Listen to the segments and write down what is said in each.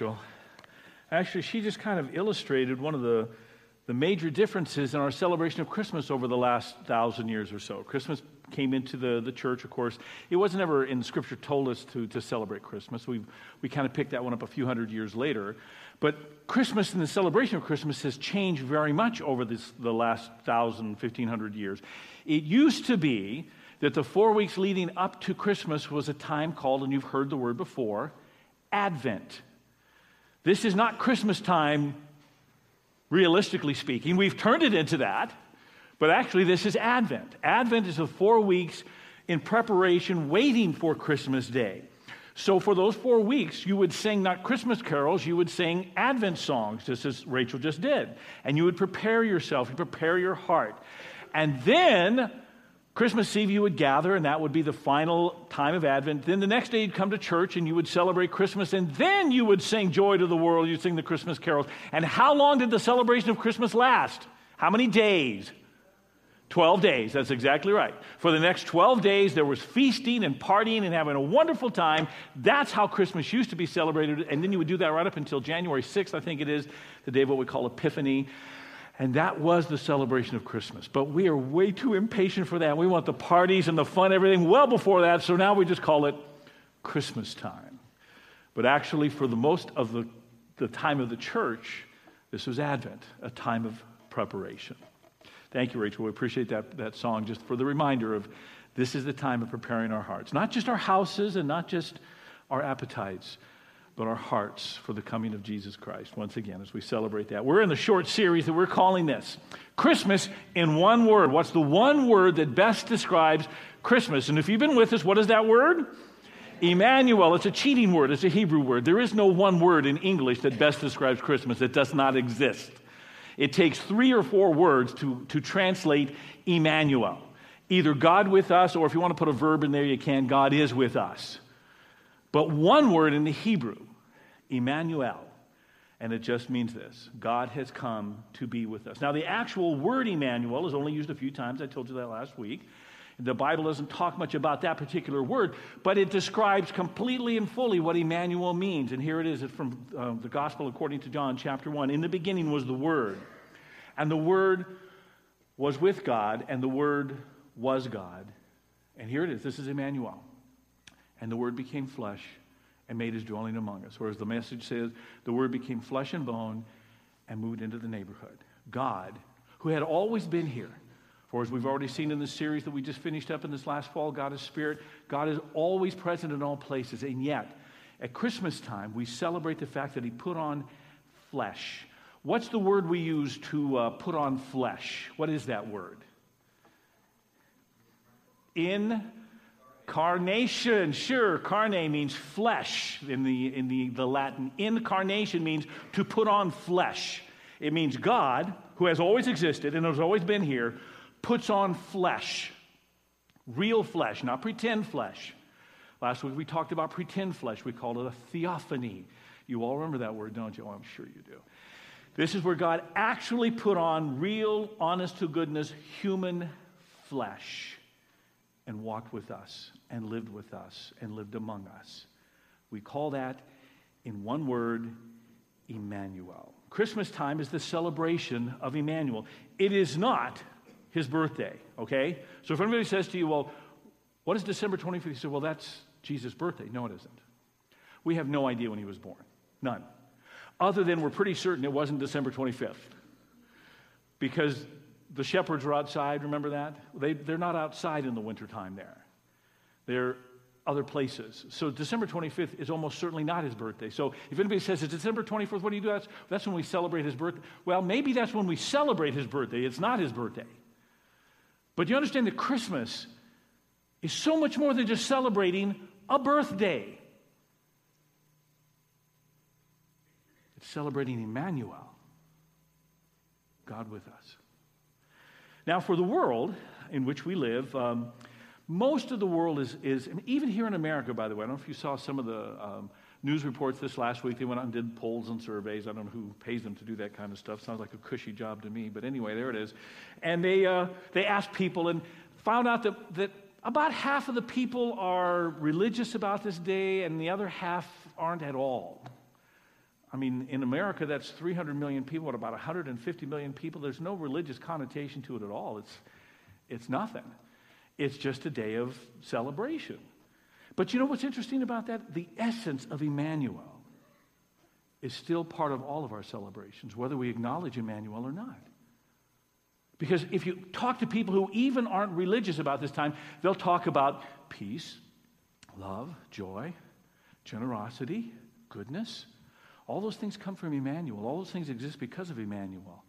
Rachel. Actually, she just kind of illustrated one of the, the major differences in our celebration of Christmas over the last thousand years or so. Christmas came into the, the church, of course. It wasn't ever in Scripture told us to, to celebrate Christmas. we we kind of picked that one up a few hundred years later. But Christmas and the celebration of Christmas has changed very much over this, the last thousand, fifteen hundred years. It used to be that the four weeks leading up to Christmas was a time called, and you've heard the word before, Advent. This is not Christmas time, realistically speaking. We've turned it into that, but actually, this is Advent. Advent is the four weeks in preparation, waiting for Christmas Day. So, for those four weeks, you would sing not Christmas carols, you would sing Advent songs, just as Rachel just did. And you would prepare yourself, you prepare your heart. And then Christmas Eve, you would gather, and that would be the final time of Advent. Then the next day, you'd come to church and you would celebrate Christmas, and then you would sing Joy to the World. You'd sing the Christmas carols. And how long did the celebration of Christmas last? How many days? 12 days, that's exactly right. For the next 12 days, there was feasting and partying and having a wonderful time. That's how Christmas used to be celebrated. And then you would do that right up until January 6th, I think it is, the day of what we call Epiphany. And that was the celebration of Christmas. But we are way too impatient for that. We want the parties and the fun, everything well before that. So now we just call it Christmas time. But actually, for the most of the, the time of the church, this was Advent, a time of preparation. Thank you, Rachel. We appreciate that, that song just for the reminder of this is the time of preparing our hearts. Not just our houses and not just our appetites, but our hearts for the coming of Jesus Christ once again as we celebrate that. We're in the short series that we're calling this Christmas in one word. What's the one word that best describes Christmas? And if you've been with us, what is that word? Emmanuel. It's a cheating word, it's a Hebrew word. There is no one word in English that best describes Christmas, it does not exist. It takes three or four words to, to translate Emmanuel. Either God with us, or if you want to put a verb in there, you can. God is with us. But one word in the Hebrew Emmanuel. And it just means this God has come to be with us. Now, the actual word Emmanuel is only used a few times. I told you that last week. The Bible doesn't talk much about that particular word, but it describes completely and fully what Emmanuel means. And here it is from uh, the Gospel according to John, chapter 1. In the beginning was the Word, and the Word was with God, and the Word was God. And here it is. This is Emmanuel. And the Word became flesh and made his dwelling among us. Whereas the message says, the word became flesh and bone and moved into the neighborhood. God, who had always been here, for as we've already seen in the series that we just finished up in this last fall, God is spirit. God is always present in all places. And yet, at Christmas time, we celebrate the fact that he put on flesh. What's the word we use to uh, put on flesh? What is that word? In Incarnation, sure, carne means flesh in the, in the, the Latin. Incarnation means to put on flesh. It means God, who has always existed and has always been here, puts on flesh. Real flesh, not pretend flesh. Last week we talked about pretend flesh. We called it a theophany. You all remember that word, don't you? Oh, I'm sure you do. This is where God actually put on real, honest to goodness, human flesh and walked with us and lived with us and lived among us. We call that, in one word, Emmanuel. Christmas time is the celebration of Emmanuel. It is not his birthday, okay? So if anybody says to you, well, what is December 25th? You say, well, that's Jesus' birthday. No, it isn't. We have no idea when he was born. None. Other than we're pretty certain it wasn't December 25th. Because the shepherds were outside, remember that? They, they're not outside in the wintertime there. They're other places. So December 25th is almost certainly not his birthday. So if anybody says it's December 24th, what do you do? That's, that's when we celebrate his birthday. Well, maybe that's when we celebrate his birthday. It's not his birthday. But you understand that Christmas is so much more than just celebrating a birthday. It's celebrating Emmanuel, God with us. Now, for the world in which we live, um, most of the world is, is, even here in America, by the way, I don't know if you saw some of the um, news reports this last week. They went out and did polls and surveys. I don't know who pays them to do that kind of stuff. Sounds like a cushy job to me, but anyway, there it is. And they, uh, they asked people and found out that, that about half of the people are religious about this day, and the other half aren't at all. I mean, in America, that's 300 million people, what, about 150 million people? There's no religious connotation to it at all. It's, it's nothing. It's just a day of celebration. But you know what's interesting about that? The essence of Emmanuel is still part of all of our celebrations, whether we acknowledge Emmanuel or not. Because if you talk to people who even aren't religious about this time, they'll talk about peace, love, joy, generosity, goodness. All those things come from Emmanuel. All those things exist because of Emmanuel.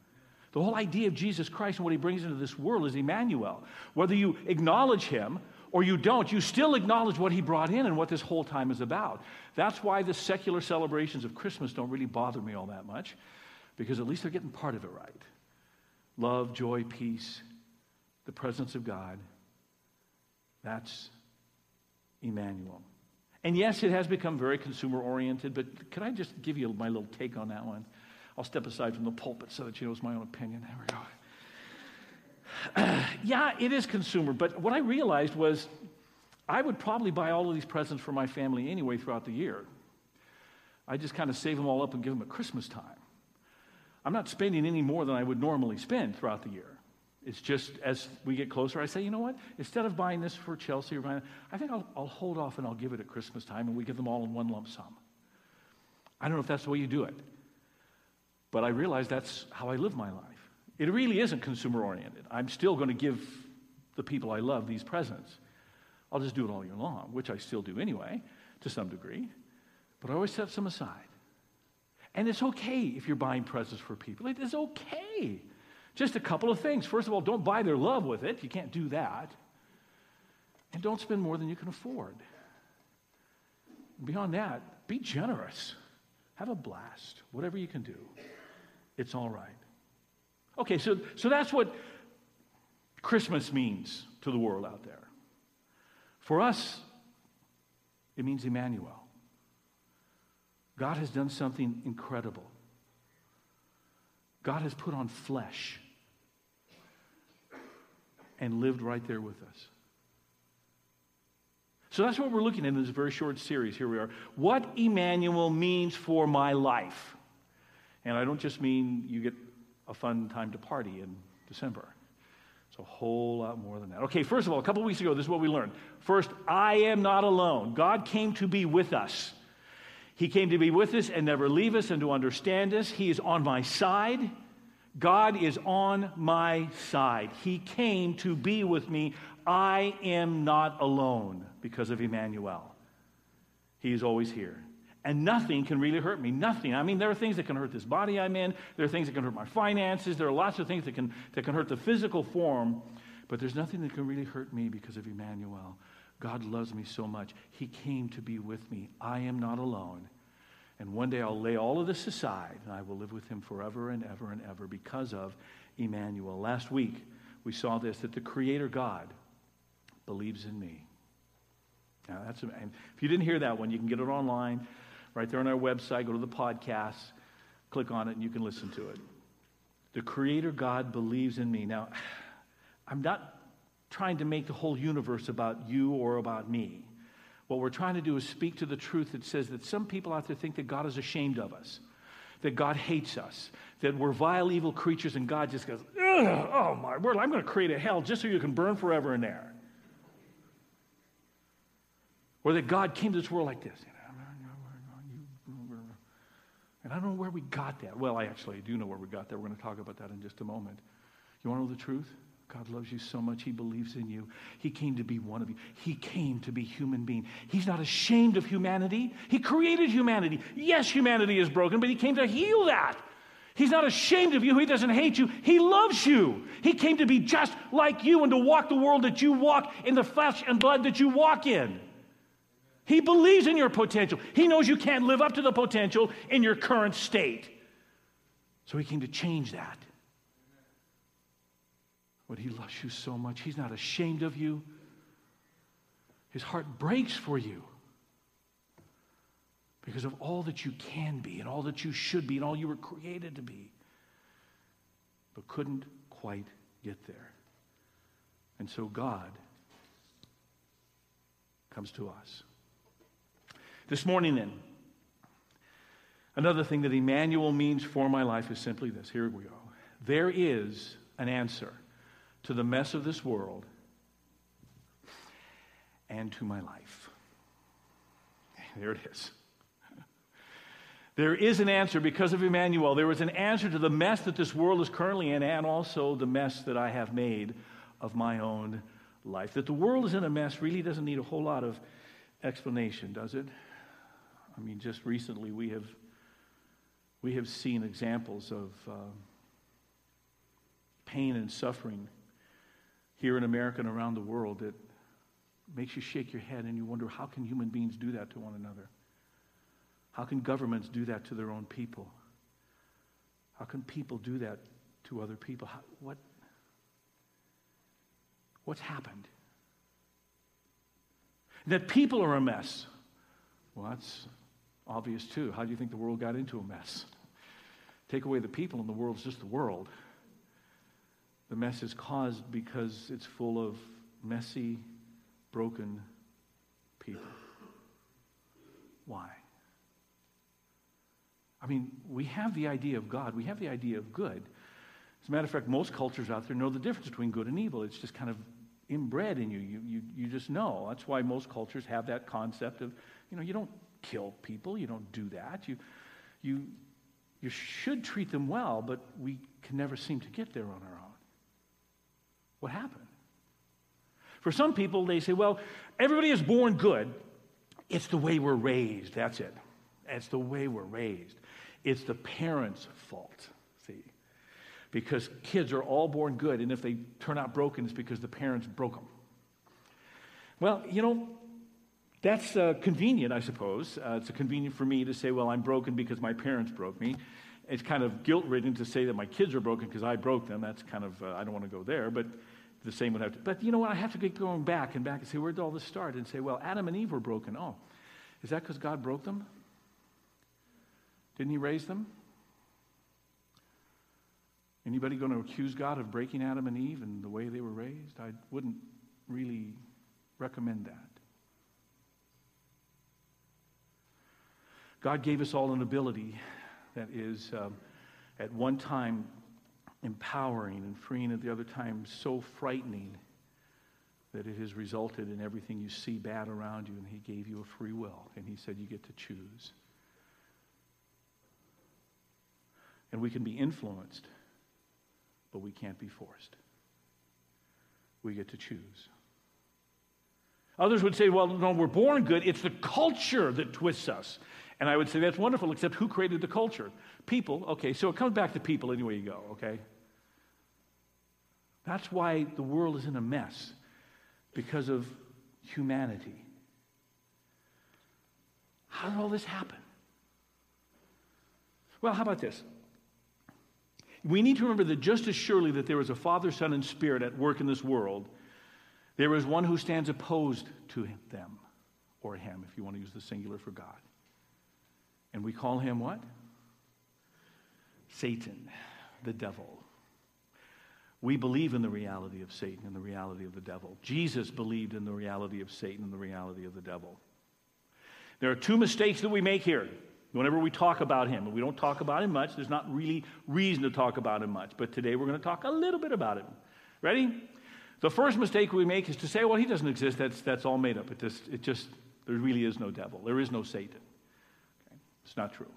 The whole idea of Jesus Christ and what he brings into this world is Emmanuel. Whether you acknowledge him or you don't, you still acknowledge what he brought in and what this whole time is about. That's why the secular celebrations of Christmas don't really bother me all that much, because at least they're getting part of it right love, joy, peace, the presence of God. That's Emmanuel. And yes, it has become very consumer oriented, but can I just give you my little take on that one? I'll step aside from the pulpit so that you know it's my own opinion. There we go. Yeah, it is consumer, but what I realized was I would probably buy all of these presents for my family anyway throughout the year. I just kind of save them all up and give them at Christmas time. I'm not spending any more than I would normally spend throughout the year. It's just as we get closer, I say, you know what? Instead of buying this for Chelsea or buying, I think I'll, I'll hold off and I'll give it at Christmas time and we give them all in one lump sum. I don't know if that's the way you do it, but I realize that's how I live my life. It really isn't consumer oriented. I'm still going to give the people I love these presents. I'll just do it all year long, which I still do anyway, to some degree. But I always set some aside. And it's okay if you're buying presents for people. It is okay. Just a couple of things. First of all, don't buy their love with it. You can't do that. And don't spend more than you can afford. Beyond that, be generous. Have a blast. Whatever you can do, it's all right. Okay, so, so that's what Christmas means to the world out there. For us, it means Emmanuel. God has done something incredible. God has put on flesh and lived right there with us. So that's what we're looking at in this very short series. Here we are. What Emmanuel means for my life. And I don't just mean you get a fun time to party in December. It's a whole lot more than that. Okay, first of all, a couple weeks ago, this is what we learned. First, I am not alone. God came to be with us. He came to be with us and never leave us and to understand us. He is on my side. God is on my side. He came to be with me. I am not alone because of Emmanuel. He is always here. And nothing can really hurt me. Nothing. I mean, there are things that can hurt this body I'm in. There are things that can hurt my finances. There are lots of things that can, that can hurt the physical form. But there's nothing that can really hurt me because of Emmanuel. God loves me so much. He came to be with me. I am not alone. And one day I'll lay all of this aside and I will live with him forever and ever and ever because of Emmanuel. Last week we saw this that the Creator God believes in me. Now that's and if you didn't hear that one, you can get it online, right there on our website. Go to the podcast, click on it, and you can listen to it. The Creator God believes in me. Now, I'm not trying to make the whole universe about you or about me. What we're trying to do is speak to the truth that says that some people out there think that God is ashamed of us, that God hates us, that we're vile, evil creatures, and God just goes, oh my word, I'm going to create a hell just so you can burn forever in there. Or that God came to this world like this. And I don't know where we got that. Well, I actually do know where we got that. We're going to talk about that in just a moment. You want to know the truth? God loves you so much. He believes in you. He came to be one of you. He came to be human being. He's not ashamed of humanity. He created humanity. Yes, humanity is broken, but he came to heal that. He's not ashamed of you. He doesn't hate you. He loves you. He came to be just like you and to walk the world that you walk in the flesh and blood that you walk in. He believes in your potential. He knows you can't live up to the potential in your current state. So he came to change that. But he loves you so much. He's not ashamed of you. His heart breaks for you because of all that you can be and all that you should be and all you were created to be, but couldn't quite get there. And so God comes to us. This morning, then, Another thing that Emmanuel means for my life is simply this. Here we go. There is an answer to the mess of this world and to my life. There it is. There is an answer because of Emmanuel. There is an answer to the mess that this world is currently in and also the mess that I have made of my own life. That the world is in a mess really doesn't need a whole lot of explanation, does it? I mean, just recently we have, we have seen examples of uh, pain and suffering here in America and around the world that makes you shake your head and you wonder how can human beings do that to one another? How can governments do that to their own people? How can people do that to other people? How, what, what's happened? That people are a mess. Well, that's obvious too. How do you think the world got into a mess? Take away the people, and the world's just the world. The mess is caused because it's full of messy, broken people. Why? I mean, we have the idea of God, we have the idea of good. As a matter of fact, most cultures out there know the difference between good and evil. It's just kind of inbred in you. You, you, you just know. That's why most cultures have that concept of, you know, you don't kill people, you don't do that. You, you, you should treat them well, but we can never seem to get there on our own. What happened? For some people, they say, well, everybody is born good. It's the way we're raised. That's it. It's the way we're raised. It's the parents' fault, see? Because kids are all born good, and if they turn out broken, it's because the parents broke them. Well, you know, that's uh, convenient, I suppose. Uh, it's convenient for me to say, well, I'm broken because my parents broke me. It's kind of guilt ridden to say that my kids are broken because I broke them. That's kind of, uh, I don't want to go there, but the same would have to. But you know what? I have to keep going back and back and say, where did all this start? And say, well, Adam and Eve were broken. Oh, is that because God broke them? Didn't he raise them? Anybody going to accuse God of breaking Adam and Eve and the way they were raised? I wouldn't really recommend that. God gave us all an ability that is, um, at one time, empowering and freeing, at the other time, so frightening that it has resulted in everything you see bad around you. And He gave you a free will, and He said you get to choose. And we can be influenced, but we can't be forced. We get to choose. Others would say, well, no, we're born good. It's the culture that twists us. And I would say that's wonderful, except who created the culture? People. Okay, so it comes back to people anyway you go, okay? That's why the world is in a mess, because of humanity. How did all this happen? Well, how about this? We need to remember that just as surely that there is a Father, Son, and Spirit at work in this world, there is one who stands opposed to them, or him, if you want to use the singular for God. And we call him what? Satan, the devil. We believe in the reality of Satan and the reality of the devil. Jesus believed in the reality of Satan and the reality of the devil. There are two mistakes that we make here. Whenever we talk about him, and we don't talk about him much, there's not really reason to talk about him much. But today we're going to talk a little bit about him. Ready? The first mistake we make is to say, well, he doesn't exist. That's, that's all made up. It just, it just, there really is no devil. There is no Satan. It's not true.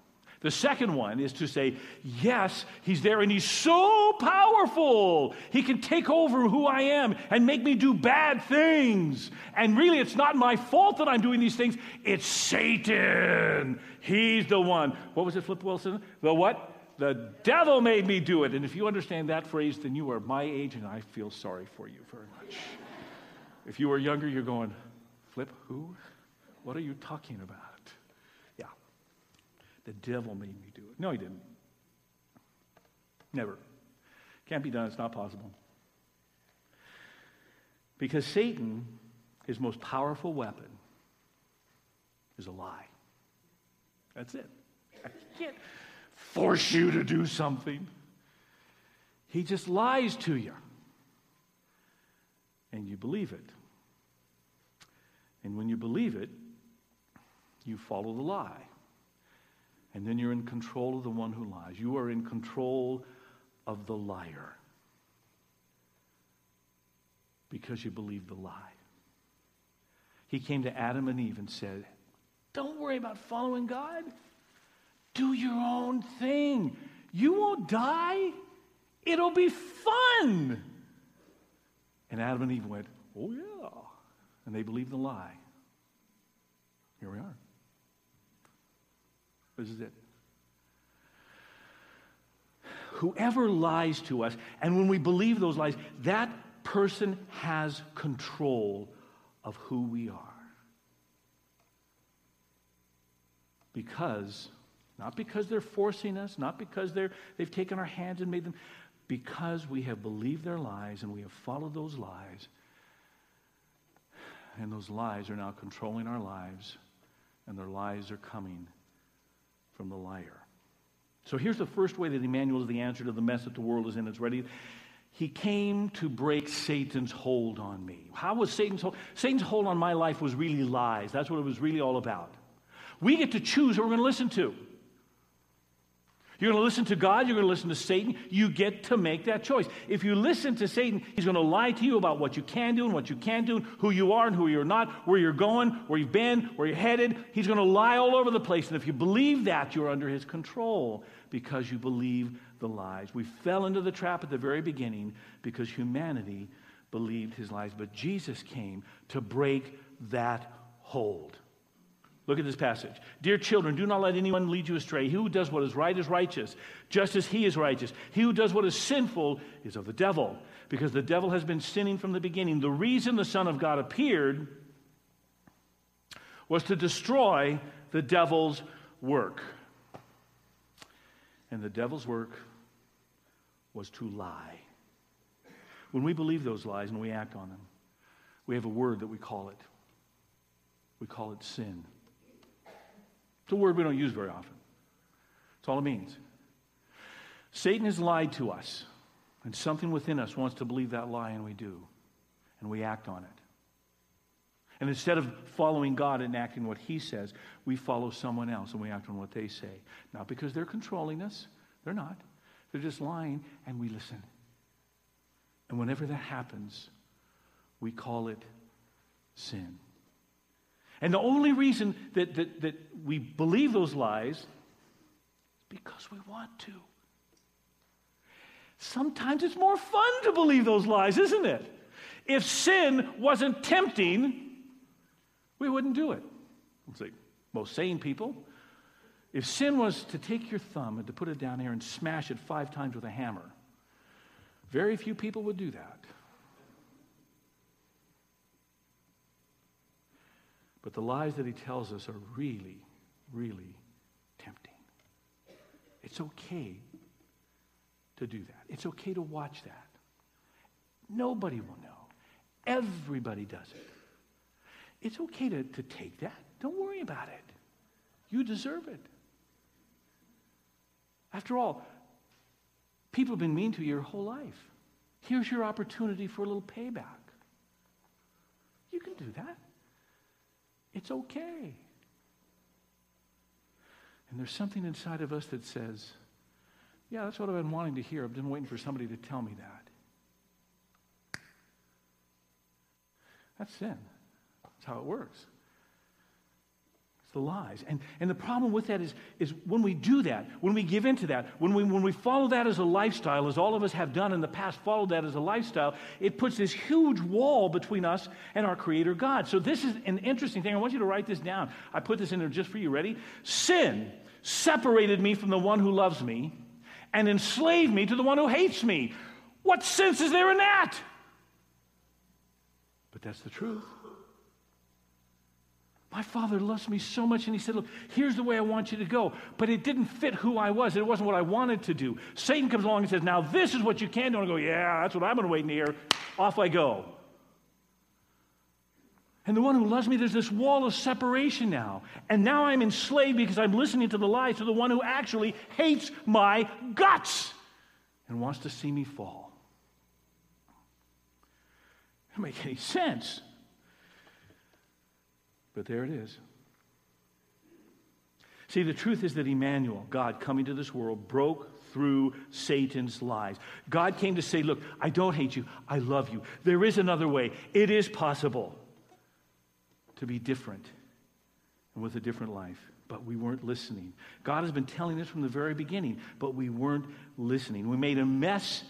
The second one is to say, yes, he's there and he's so powerful. He can take over who I am and make me do bad things. And really, it's not my fault that I'm doing these things. It's Satan. He's the one. What was it, Flip Wilson? The what? The devil made me do it. And if you understand that phrase, then you are my age and I feel sorry for you very much. If you were younger, you're going, Flip, who? What are you talking about? The devil made me do it. No, he didn't. Never. Can't be done. It's not possible. Because Satan, his most powerful weapon, is a lie. That's it. I can't force you to do something. He just lies to you. And you believe it. And when you believe it, you follow the lie. And then you're in control of the one who lies. You are in control of the liar because you believe the lie. He came to Adam and Eve and said, Don't worry about following God. Do your own thing. You won't die. It'll be fun. And Adam and Eve went, Oh, yeah. And they believed the lie. Here we are. This is it. Whoever lies to us, and when we believe those lies, that person has control of who we are. Because, not because they're forcing us, not because they're, they've taken our hands and made them, because we have believed their lies and we have followed those lies. And those lies are now controlling our lives, and their lies are coming from the liar. So here's the first way that Emmanuel is the answer to the mess that the world is in. It's ready. He came to break Satan's hold on me. How was Satan's hold? Satan's hold on my life was really lies. That's what it was really all about. We get to choose who we're going to listen to. You're going to listen to God, you're going to listen to Satan. You get to make that choice. If you listen to Satan, he's going to lie to you about what you can do and what you can't do, who you are and who you're not, where you're going, where you've been, where you're headed. He's going to lie all over the place. And if you believe that, you're under his control because you believe the lies. We fell into the trap at the very beginning because humanity believed his lies. But Jesus came to break that hold. Look at this passage. Dear children, do not let anyone lead you astray. He who does what is right is righteous, just as he is righteous. He who does what is sinful is of the devil, because the devil has been sinning from the beginning. The reason the Son of God appeared was to destroy the devil's work. And the devil's work was to lie. When we believe those lies and we act on them, we have a word that we call it. We call it sin. It's a word we don't use very often. That's all it means. Satan has lied to us, and something within us wants to believe that lie, and we do. And we act on it. And instead of following God and acting what He says, we follow someone else and we act on what they say. Not because they're controlling us, they're not. They're just lying, and we listen. And whenever that happens, we call it sin. And the only reason that, that, that we believe those lies is because we want to. Sometimes it's more fun to believe those lies, isn't it? If sin wasn't tempting, we wouldn't do it. It's like most sane people. If sin was to take your thumb and to put it down here and smash it five times with a hammer, very few people would do that. But the lies that he tells us are really, really tempting. It's okay to do that. It's okay to watch that. Nobody will know. Everybody does it. It's okay to, to take that. Don't worry about it. You deserve it. After all, people have been mean to you your whole life. Here's your opportunity for a little payback. You can do that. It's okay. And there's something inside of us that says, yeah, that's what I've been wanting to hear. I've been waiting for somebody to tell me that. That's sin. That's how it works the lies. And, and the problem with that is, is when we do that, when we give into that, when we, when we follow that as a lifestyle, as all of us have done in the past, followed that as a lifestyle, it puts this huge wall between us and our Creator God. So, this is an interesting thing. I want you to write this down. I put this in there just for you. Ready? Sin separated me from the one who loves me and enslaved me to the one who hates me. What sense is there in that? But that's the truth. My father loves me so much, and he said, Look, here's the way I want you to go. But it didn't fit who I was. It wasn't what I wanted to do. Satan comes along and says, Now this is what you can do. And I go, Yeah, that's what I'm going to wait to hear. Off I go. And the one who loves me, there's this wall of separation now. And now I'm enslaved because I'm listening to the lies of the one who actually hates my guts and wants to see me fall. It Doesn't make any sense. But there it is. See, the truth is that Emmanuel, God coming to this world, broke through Satan's lies. God came to say, Look, I don't hate you, I love you. There is another way. It is possible to be different and with a different life. But we weren't listening. God has been telling us from the very beginning, but we weren't listening. We made a mess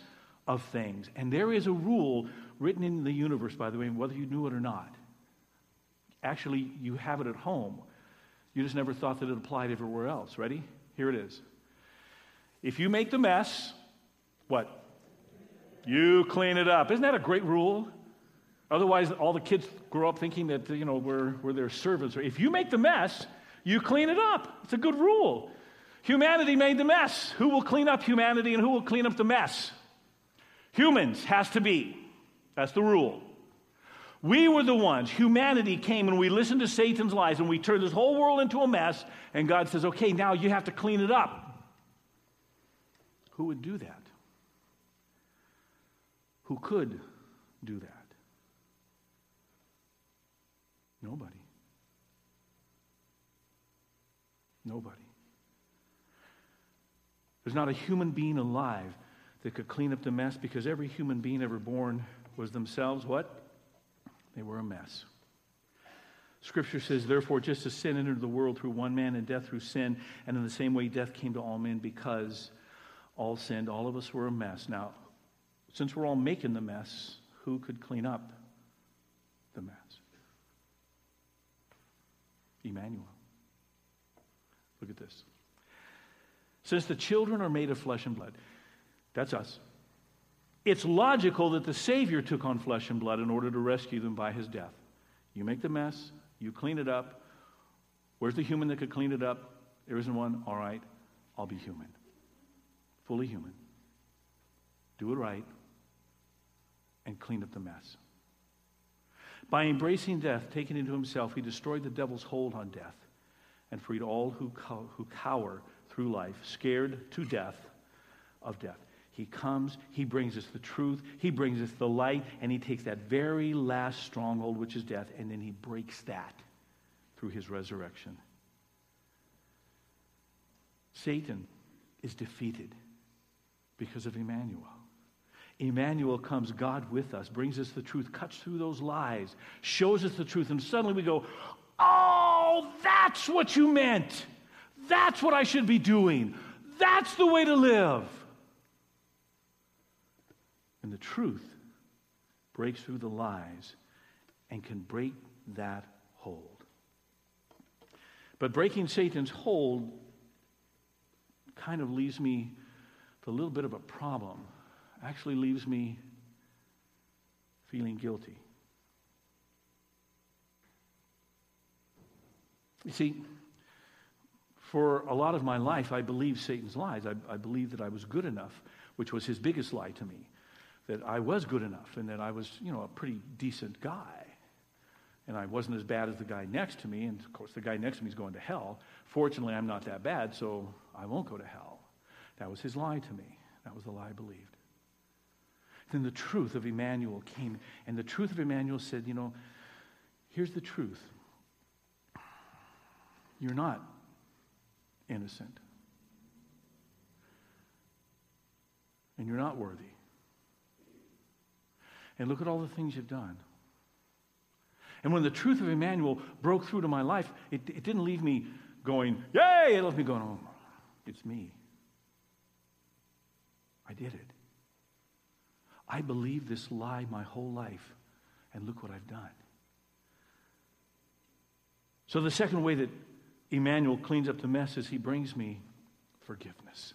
of things. And there is a rule written in the universe, by the way, whether you knew it or not. Actually, you have it at home. You just never thought that it applied everywhere else. Ready? Here it is. If you make the mess, what? You clean it up. Isn't that a great rule? Otherwise, all the kids grow up thinking that, you know, we're, we're their servants. If you make the mess, you clean it up. It's a good rule. Humanity made the mess. Who will clean up humanity and who will clean up the mess? Humans has to be. That's the rule. We were the ones, humanity came and we listened to Satan's lies and we turned this whole world into a mess. And God says, okay, now you have to clean it up. Who would do that? Who could do that? Nobody. Nobody. There's not a human being alive that could clean up the mess because every human being ever born was themselves what? They were a mess. Scripture says, therefore, just as sin entered the world through one man and death through sin, and in the same way death came to all men because all sinned, all of us were a mess. Now, since we're all making the mess, who could clean up the mess? Emmanuel. Look at this. Since the children are made of flesh and blood, that's us. It's logical that the Savior took on flesh and blood in order to rescue them by his death. You make the mess, you clean it up. Where's the human that could clean it up? There isn't one. All right, I'll be human. Fully human. Do it right and clean up the mess. By embracing death, taking it into himself, he destroyed the devil's hold on death and freed all who, cow- who cower through life, scared to death of death. He comes, he brings us the truth, he brings us the light, and he takes that very last stronghold, which is death, and then he breaks that through his resurrection. Satan is defeated because of Emmanuel. Emmanuel comes, God with us, brings us the truth, cuts through those lies, shows us the truth, and suddenly we go, Oh, that's what you meant. That's what I should be doing. That's the way to live. And the truth breaks through the lies and can break that hold. But breaking Satan's hold kind of leaves me with a little bit of a problem. Actually, leaves me feeling guilty. You see, for a lot of my life, I believed Satan's lies. I, I believed that I was good enough, which was his biggest lie to me that I was good enough and that I was, you know, a pretty decent guy. And I wasn't as bad as the guy next to me. And of course, the guy next to me is going to hell. Fortunately, I'm not that bad, so I won't go to hell. That was his lie to me. That was the lie I believed. Then the truth of Emmanuel came, and the truth of Emmanuel said, you know, here's the truth. You're not innocent. And you're not worthy. And look at all the things you've done. And when the truth of Emmanuel broke through to my life, it, it didn't leave me going, yay! It left me going, oh, it's me. I did it. I believed this lie my whole life, and look what I've done. So, the second way that Emmanuel cleans up the mess is he brings me forgiveness.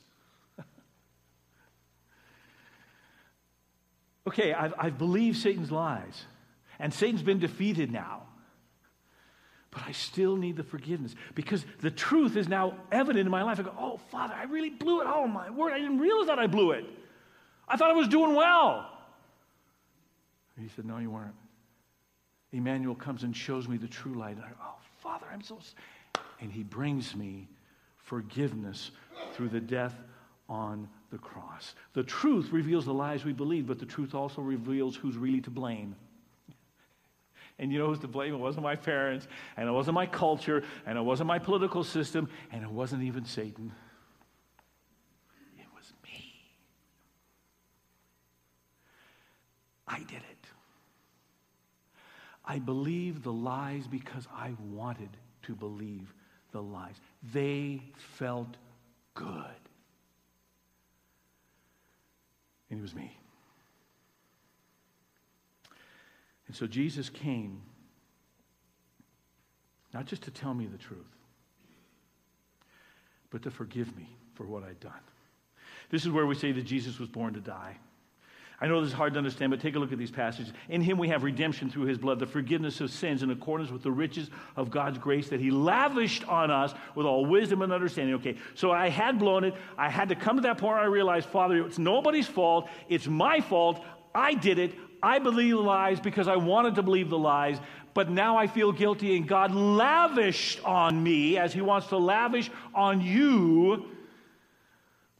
Okay, I've, I've believed Satan's lies, and Satan's been defeated now. But I still need the forgiveness because the truth is now evident in my life. I go, oh, Father, I really blew it. Oh, my word, I didn't realize that I blew it. I thought I was doing well. He said, no, you weren't. Emmanuel comes and shows me the true light. I go, oh, Father, I'm so. And he brings me forgiveness through the death on the cross. The truth reveals the lies we believe, but the truth also reveals who's really to blame. And you know who's to blame? It wasn't my parents, and it wasn't my culture, and it wasn't my political system, and it wasn't even Satan. It was me. I did it. I believed the lies because I wanted to believe the lies. They felt good. And it was me. And so Jesus came not just to tell me the truth, but to forgive me for what I'd done. This is where we say that Jesus was born to die. I know this is hard to understand, but take a look at these passages. In him we have redemption through his blood, the forgiveness of sins in accordance with the riches of God's grace that he lavished on us with all wisdom and understanding. Okay, so I had blown it. I had to come to that point where I realized, Father, it's nobody's fault. It's my fault. I did it. I believe the lies because I wanted to believe the lies, but now I feel guilty, and God lavished on me, as He wants to lavish on you,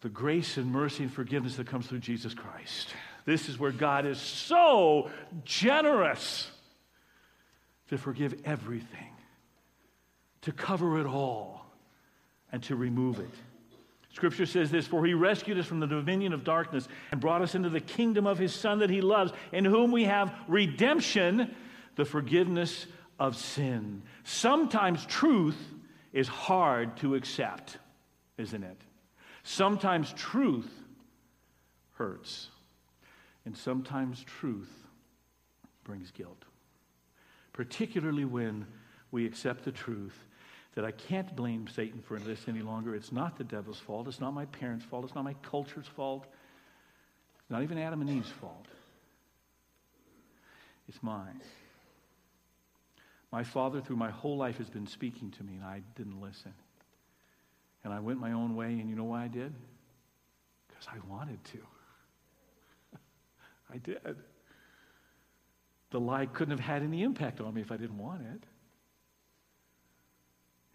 the grace and mercy and forgiveness that comes through Jesus Christ. This is where God is so generous to forgive everything, to cover it all, and to remove it. Scripture says this For he rescued us from the dominion of darkness and brought us into the kingdom of his Son that he loves, in whom we have redemption, the forgiveness of sin. Sometimes truth is hard to accept, isn't it? Sometimes truth hurts, and sometimes truth brings guilt, particularly when we accept the truth that I can't blame Satan for this any longer. It's not the devil's fault. It's not my parents' fault. It's not my culture's fault. It's not even Adam and Eve's fault. It's mine. My father, through my whole life, has been speaking to me, and I didn't listen. And I went my own way, and you know why I did? Because I wanted to. I did. The lie couldn't have had any impact on me if I didn't want it.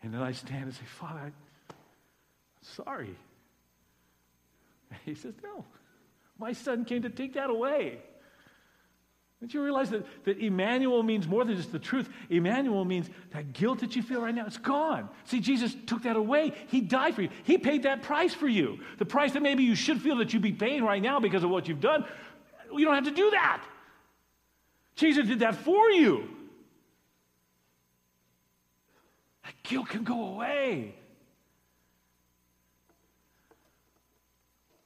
And then I stand and say, Father, I, am sorry. He says, No, my son came to take that away. Don't you realize that, that Emmanuel means more than just the truth? Emmanuel means that guilt that you feel right now, it's gone. See, Jesus took that away. He died for you. He paid that price for you. The price that maybe you should feel that you'd be paying right now because of what you've done. You don't have to do that. Jesus did that for you. That guilt can go away.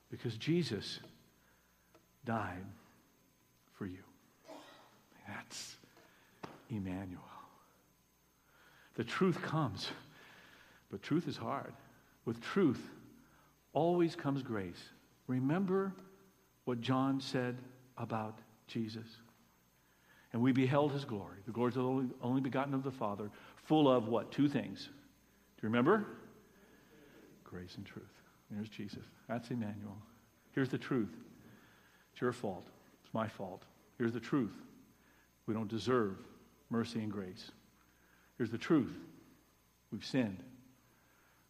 Because Jesus died for you. That's Emmanuel. The truth comes, but truth is hard. With truth always comes grace. Remember what John said about Jesus. And we beheld his glory, the glory of the only, only begotten of the Father, full of what? Two things. Do you remember? Grace and truth. There's Jesus. That's Emmanuel. Here's the truth. It's your fault. It's my fault. Here's the truth. We don't deserve mercy and grace. Here's the truth. We've sinned.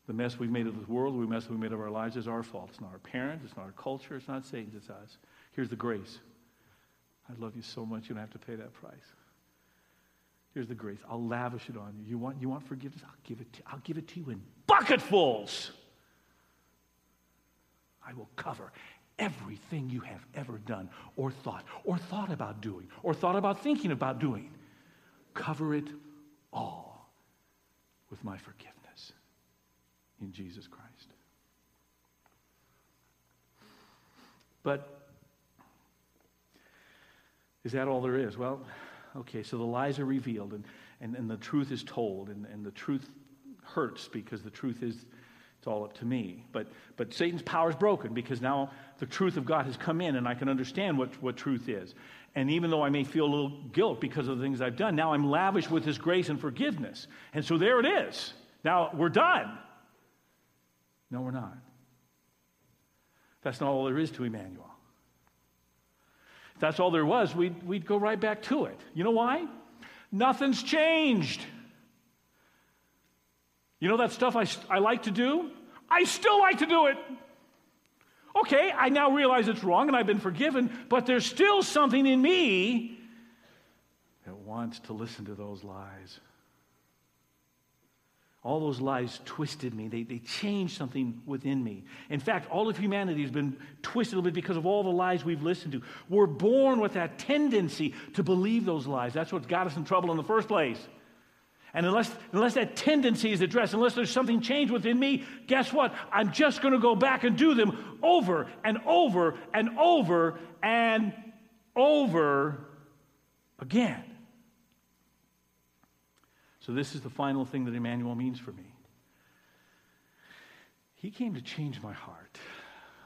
The mess we've made of the world, the mess we've made of our lives is our fault. It's not our parents, it's not our culture, it's not Satan's, it's us. Here's the grace. I love you so much, you don't have to pay that price. Here's the grace. I'll lavish it on you. You want, you want forgiveness? I'll give, it to, I'll give it to you in bucketfuls. I will cover everything you have ever done or thought or thought about doing or thought about thinking about doing. Cover it all with my forgiveness in Jesus Christ. But is that all there is? Well, Okay, so the lies are revealed and, and, and the truth is told, and, and the truth hurts because the truth is it's all up to me. But, but Satan's power is broken because now the truth of God has come in and I can understand what, what truth is. And even though I may feel a little guilt because of the things I've done, now I'm lavish with his grace and forgiveness. And so there it is. Now we're done. No, we're not. That's not all there is to Emmanuel If that's all there was, we'd, we'd go right back to it. You know why? Nothing's changed. You know that stuff I, I like to do? I still like to do it. Okay, I now realize it's wrong and I've been forgiven, but there's still something in me that wants to listen to those lies. All those lies twisted me. They, they changed something within me. In fact, all of humanity has been twisted a little bit because of all the lies we've listened to. We're born with that tendency to believe those lies. That's what got us in trouble in the first place. And unless, unless that tendency is addressed, unless there's something changed within me, guess what? I'm just going to go back and do them over and over and over and over again. So, this is the final thing that Emmanuel means for me. He came to change my heart.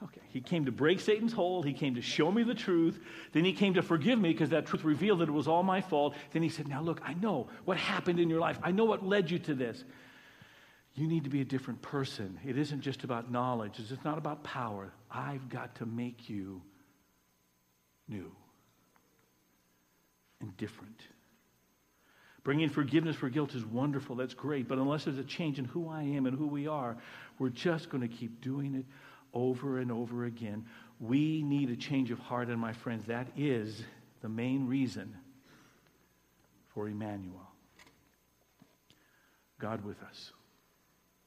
Okay, he came to break Satan's hold. He came to show me the truth. Then he came to forgive me because that truth revealed that it was all my fault. Then he said, Now look, I know what happened in your life. I know what led you to this. You need to be a different person. It isn't just about knowledge, it's not about power. I've got to make you new and different. Bringing forgiveness for guilt is wonderful. That's great. But unless there's a change in who I am and who we are, we're just going to keep doing it over and over again. We need a change of heart, and my friends, that is the main reason for Emmanuel. God with us.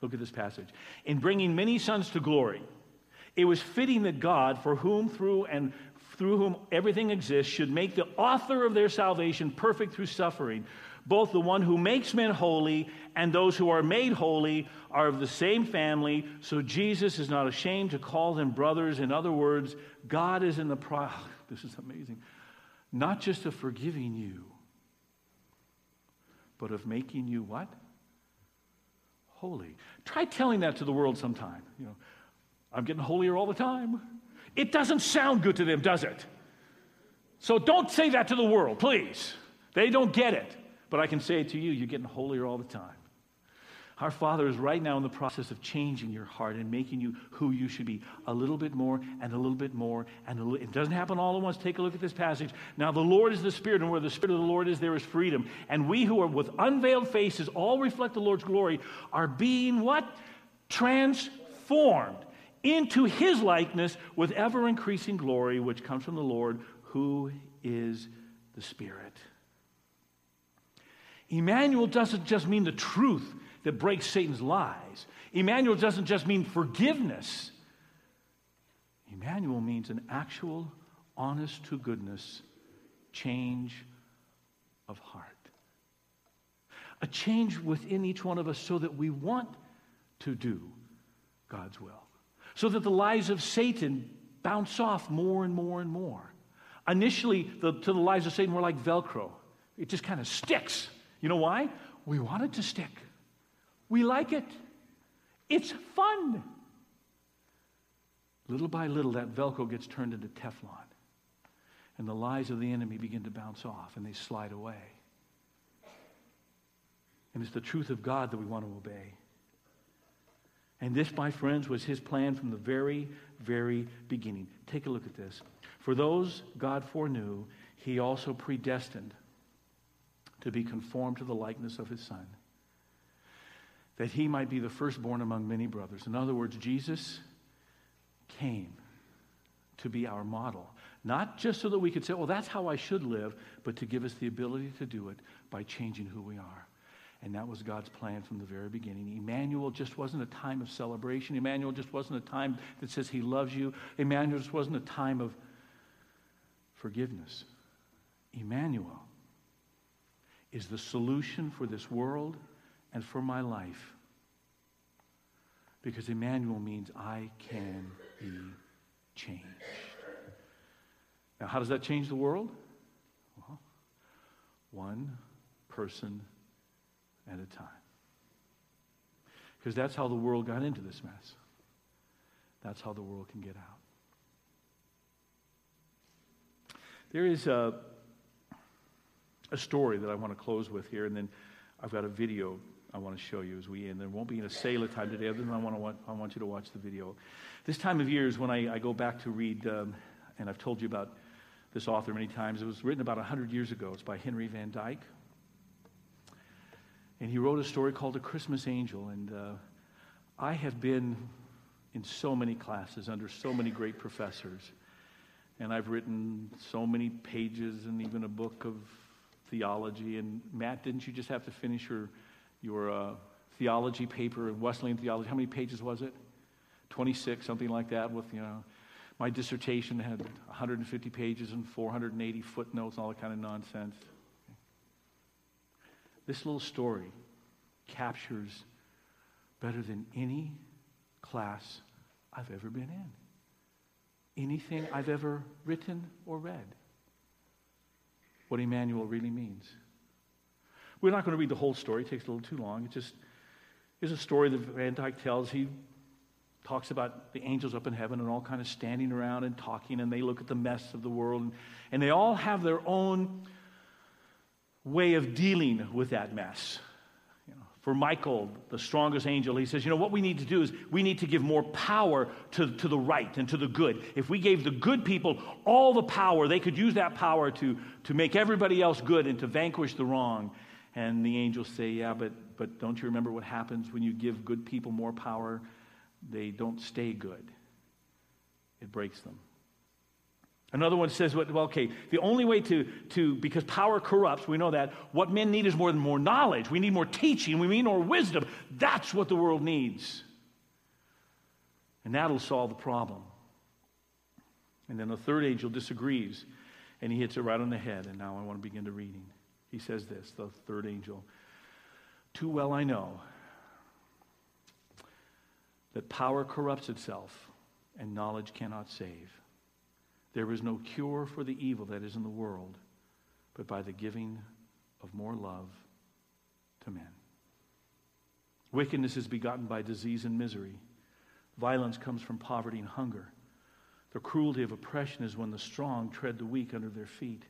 Look at this passage. In bringing many sons to glory, it was fitting that God, for whom through and through whom everything exists, should make the author of their salvation perfect through suffering both the one who makes men holy and those who are made holy are of the same family, so Jesus is not ashamed to call them brothers. In other words, God is in the pro. Ah, this is amazing. Not just of forgiving you, but of making you what? Holy. Try telling that to the world sometime. You know, I'm getting holier all the time. It doesn't sound good to them, does it? So don't say that to the world, please. They don't get it. But I can say it to you, you're getting holier all the time. Our Father is right now in the process of changing your heart and making you who you should be a little bit more and a little bit more. And little, it doesn't happen all at once. Take a look at this passage. Now, the Lord is the Spirit, and where the Spirit of the Lord is, there is freedom. And we who are with unveiled faces, all reflect the Lord's glory, are being what? Transformed into His likeness with ever increasing glory, which comes from the Lord, who is the Spirit. Emmanuel doesn't just mean the truth that breaks Satan's lies. Emmanuel doesn't just mean forgiveness. Emmanuel means an actual, honest to goodness change of heart. A change within each one of us so that we want to do God's will. So that the lies of Satan bounce off more and more and more. Initially, the, to the lies of Satan were like Velcro, it just kind of sticks. You know why? We want it to stick. We like it. It's fun. Little by little, that Velcro gets turned into Teflon. And the lies of the enemy begin to bounce off and they slide away. And it's the truth of God that we want to obey. And this, my friends, was his plan from the very, very beginning. Take a look at this. For those God foreknew, he also predestined to be conformed to the likeness of his son, that he might be the firstborn among many brothers. In other words, Jesus came to be our model, not just so that we could say, well, that's how I should live, but to give us the ability to do it by changing who we are. And that was God's plan from the very beginning. Emmanuel just wasn't a time of celebration. Emmanuel just wasn't a time that says he loves you. Emmanuel just wasn't a time of forgiveness. Emmanuel is the solution for this world and for my life. Because Emmanuel means I can be changed. Now, how does that change the world? Well, one person at a time. Because that's how the world got into this mess. That's how the world can get out. There is a a story that I want to close with here, and then I've got a video I want to show you as we end. There won't be an Selah time today, other than I want, to want, I want you to watch the video. This time of year is when I, I go back to read, um, and I've told you about this author many times. It was written about 100 years ago. It's by Henry Van Dyke. And he wrote a story called A Christmas Angel. And uh, I have been in so many classes under so many great professors. And I've written so many pages and even a book of theology. And Matt, didn't you just have to finish your, your uh, theology paper, in Wesleyan theology? How many pages was it? 26, something like that, with, you know, my dissertation had 150 pages and 480 footnotes and all that kind of nonsense. This little story captures better than any class I've ever been in, anything I've ever written or read, what Emmanuel really means. We're not going to read the whole story, it takes a little too long. It just is a story that Van Dyke tells. He talks about the angels up in heaven and all kind of standing around and talking, and they look at the mess of the world, and, and they all have their own way of dealing with that mess. For Michael, the strongest angel, he says, you know, what we need to do is we need to give more power to, to the right and to the good. If we gave the good people all the power, they could use that power to, to make everybody else good and to vanquish the wrong. And the angels say, yeah, but, but don't you remember what happens when you give good people more power? they don't stay good. It breaks them. Another one says, well, okay, the only way to, to, because power corrupts, we know that, what men need is more than more knowledge. We need more teaching. We need more wisdom. That's what the world needs. And that'll solve the problem. And then the third angel disagrees, and he hits it right on the head. And now I want to begin the reading. He says this, the third angel. Too well I know that power corrupts itself and knowledge cannot save. There is no cure for the evil that is in the world, but by the giving of more love to men. Wickedness is begotten by disease and misery. Violence comes from poverty and hunger. The cruelty of oppression is when the strong tread the weak under their feet.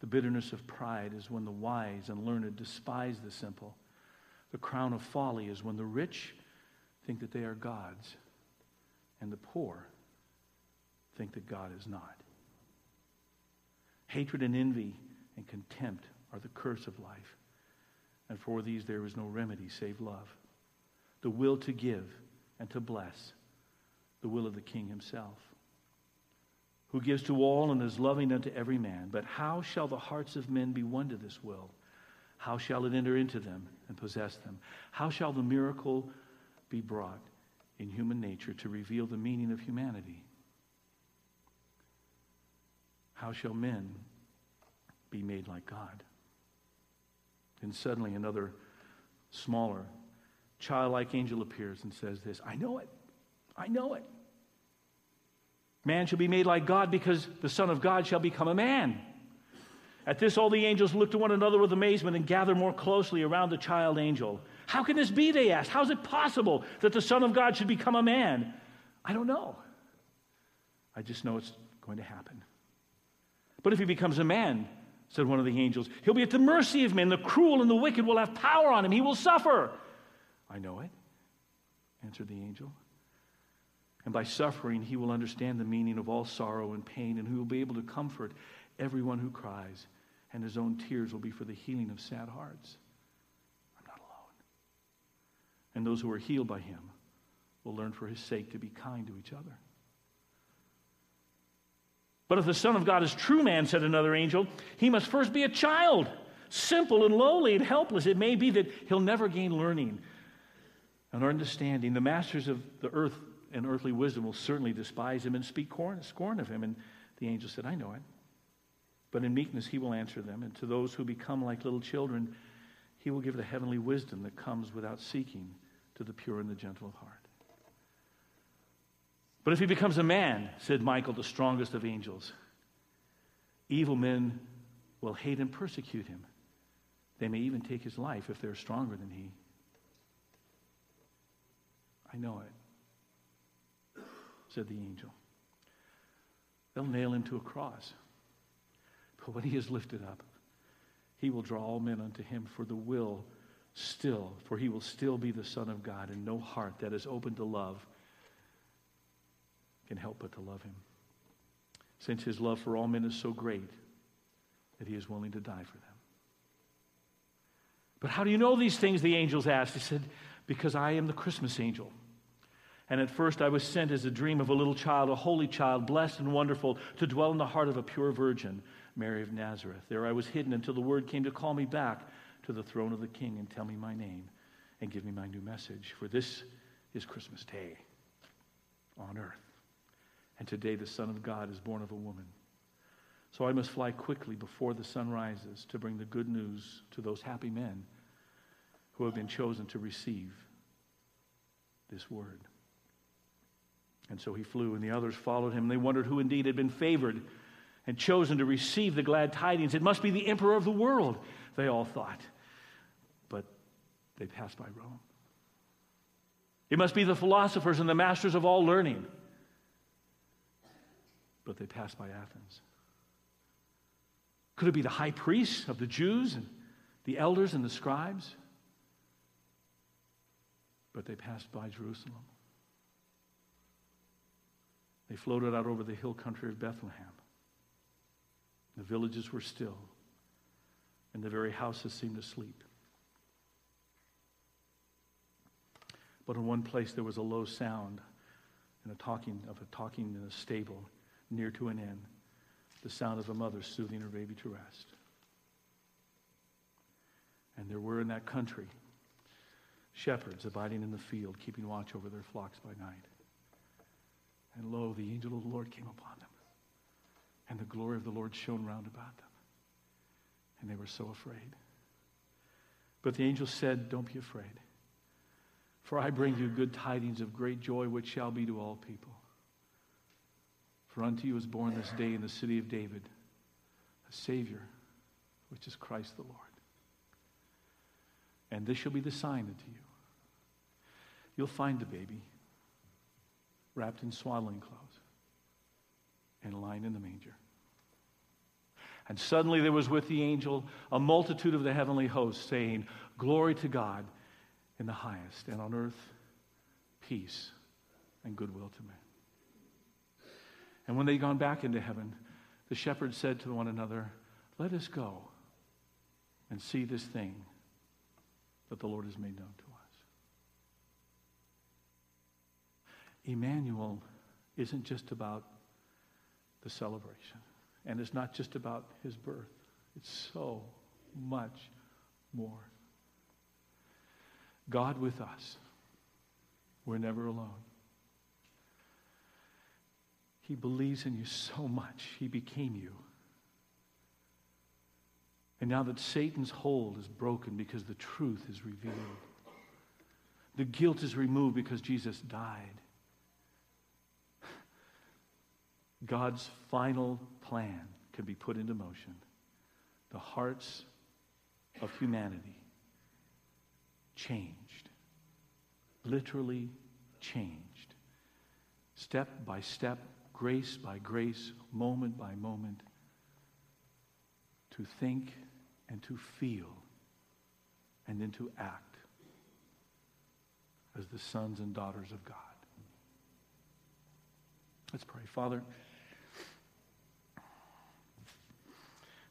The bitterness of pride is when the wise and learned despise the simple. The crown of folly is when the rich think that they are God's, and the poor think that God is not. Hatred and envy and contempt are the curse of life, and for these there is no remedy save love. The will to give and to bless, the will of the King himself, who gives to all and is loving unto every man. But how shall the hearts of men be won to this will? How shall it enter into them and possess them? How shall the miracle be brought in human nature to reveal the meaning of humanity. How shall men be made like God? And suddenly another smaller, childlike angel appears and says this I know it. I know it. Man shall be made like God because the Son of God shall become a man. At this, all the angels looked to one another with amazement and gathered more closely around the child angel. How can this be? They asked. How is it possible that the Son of God should become a man? I don't know. I just know it's going to happen. But if he becomes a man, said one of the angels, he'll be at the mercy of men. The cruel and the wicked will have power on him. He will suffer. I know it, answered the angel. And by suffering, he will understand the meaning of all sorrow and pain, and he will be able to comfort everyone who cries and his own tears will be for the healing of sad hearts. I'm not alone. And those who are healed by him will learn for his sake to be kind to each other. But if the Son of God is true man, said another angel, he must first be a child, simple and lowly and helpless. It may be that he'll never gain learning and understanding. The masters of the earth and earthly wisdom will certainly despise him and speak scorn of him. And the angel said, I know it. But in meekness, he will answer them. And to those who become like little children, he will give the heavenly wisdom that comes without seeking to the pure and the gentle of heart. But if he becomes a man, said Michael, the strongest of angels, evil men will hate and persecute him. They may even take his life if they're stronger than he. I know it, said the angel. They'll nail him to a cross. But when he is lifted up, he will draw all men unto him, for the will still, for he will still be the Son of God, and no heart that is open to love can help but to love him. Since his love for all men is so great that he is willing to die for them. But how do you know these things? The angels asked. He said, Because I am the Christmas angel. And at first I was sent as a dream of a little child, a holy child, blessed and wonderful, to dwell in the heart of a pure virgin. Mary of Nazareth. There I was hidden until the word came to call me back to the throne of the king and tell me my name and give me my new message. For this is Christmas Day on earth. And today the Son of God is born of a woman. So I must fly quickly before the sun rises to bring the good news to those happy men who have been chosen to receive this word. And so he flew, and the others followed him. They wondered who indeed had been favored and chosen to receive the glad tidings. It must be the emperor of the world, they all thought. But they passed by Rome. It must be the philosophers and the masters of all learning. But they passed by Athens. Could it be the high priests of the Jews and the elders and the scribes? But they passed by Jerusalem. They floated out over the hill country of Bethlehem. The villages were still, and the very houses seemed asleep. But in one place there was a low sound and a talking of a talking in a stable near to an inn, the sound of a mother soothing her baby to rest. And there were in that country shepherds abiding in the field, keeping watch over their flocks by night. And lo, the angel of the Lord came upon them, and the glory of the Lord shone round about them. And they were so afraid. But the angel said, Don't be afraid, for I bring you good tidings of great joy, which shall be to all people. For unto you is born this day in the city of David a Savior, which is Christ the Lord. And this shall be the sign unto you. You'll find the baby wrapped in swaddling clothes and lying in the manger. And suddenly there was with the angel a multitude of the heavenly hosts saying, Glory to God in the highest, and on earth peace and goodwill to men. And when they'd gone back into heaven, the shepherds said to one another, Let us go and see this thing that the Lord has made known to us. Emmanuel isn't just about the celebration, and it's not just about his birth. It's so much more. God with us. We're never alone. He believes in you so much, he became you. And now that Satan's hold is broken because the truth is revealed, the guilt is removed because Jesus died. God's final plan can be put into motion. The hearts of humanity changed, literally changed, step by step, grace by grace, moment by moment, to think and to feel and then to act as the sons and daughters of God. Let's pray. Father,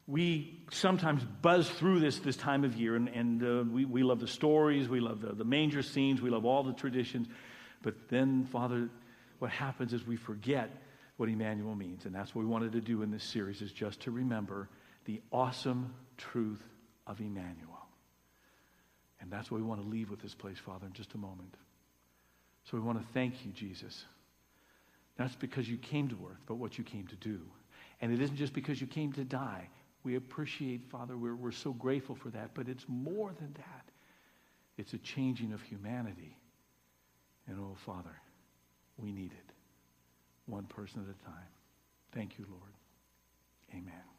we sometimes buzz through this this time of year, and, and uh, we, we love the stories, we love the, the manger scenes, we love all the traditions. But then, Father, what happens is we forget what Emmanuel means. And that's what we wanted to do in this series, is just to remember the awesome truth of Emmanuel. And that's what we want to leave with this place, Father, in just a moment. So we want to thank you, Jesus. That's because you came to earth, but what you came to do. And it isn't just because you came to die. We appreciate, Father, we're, we're so grateful for that, but it's more than that. It's a changing of humanity. And oh, Father, we need it, one person at a time. Thank you, Lord. Amen.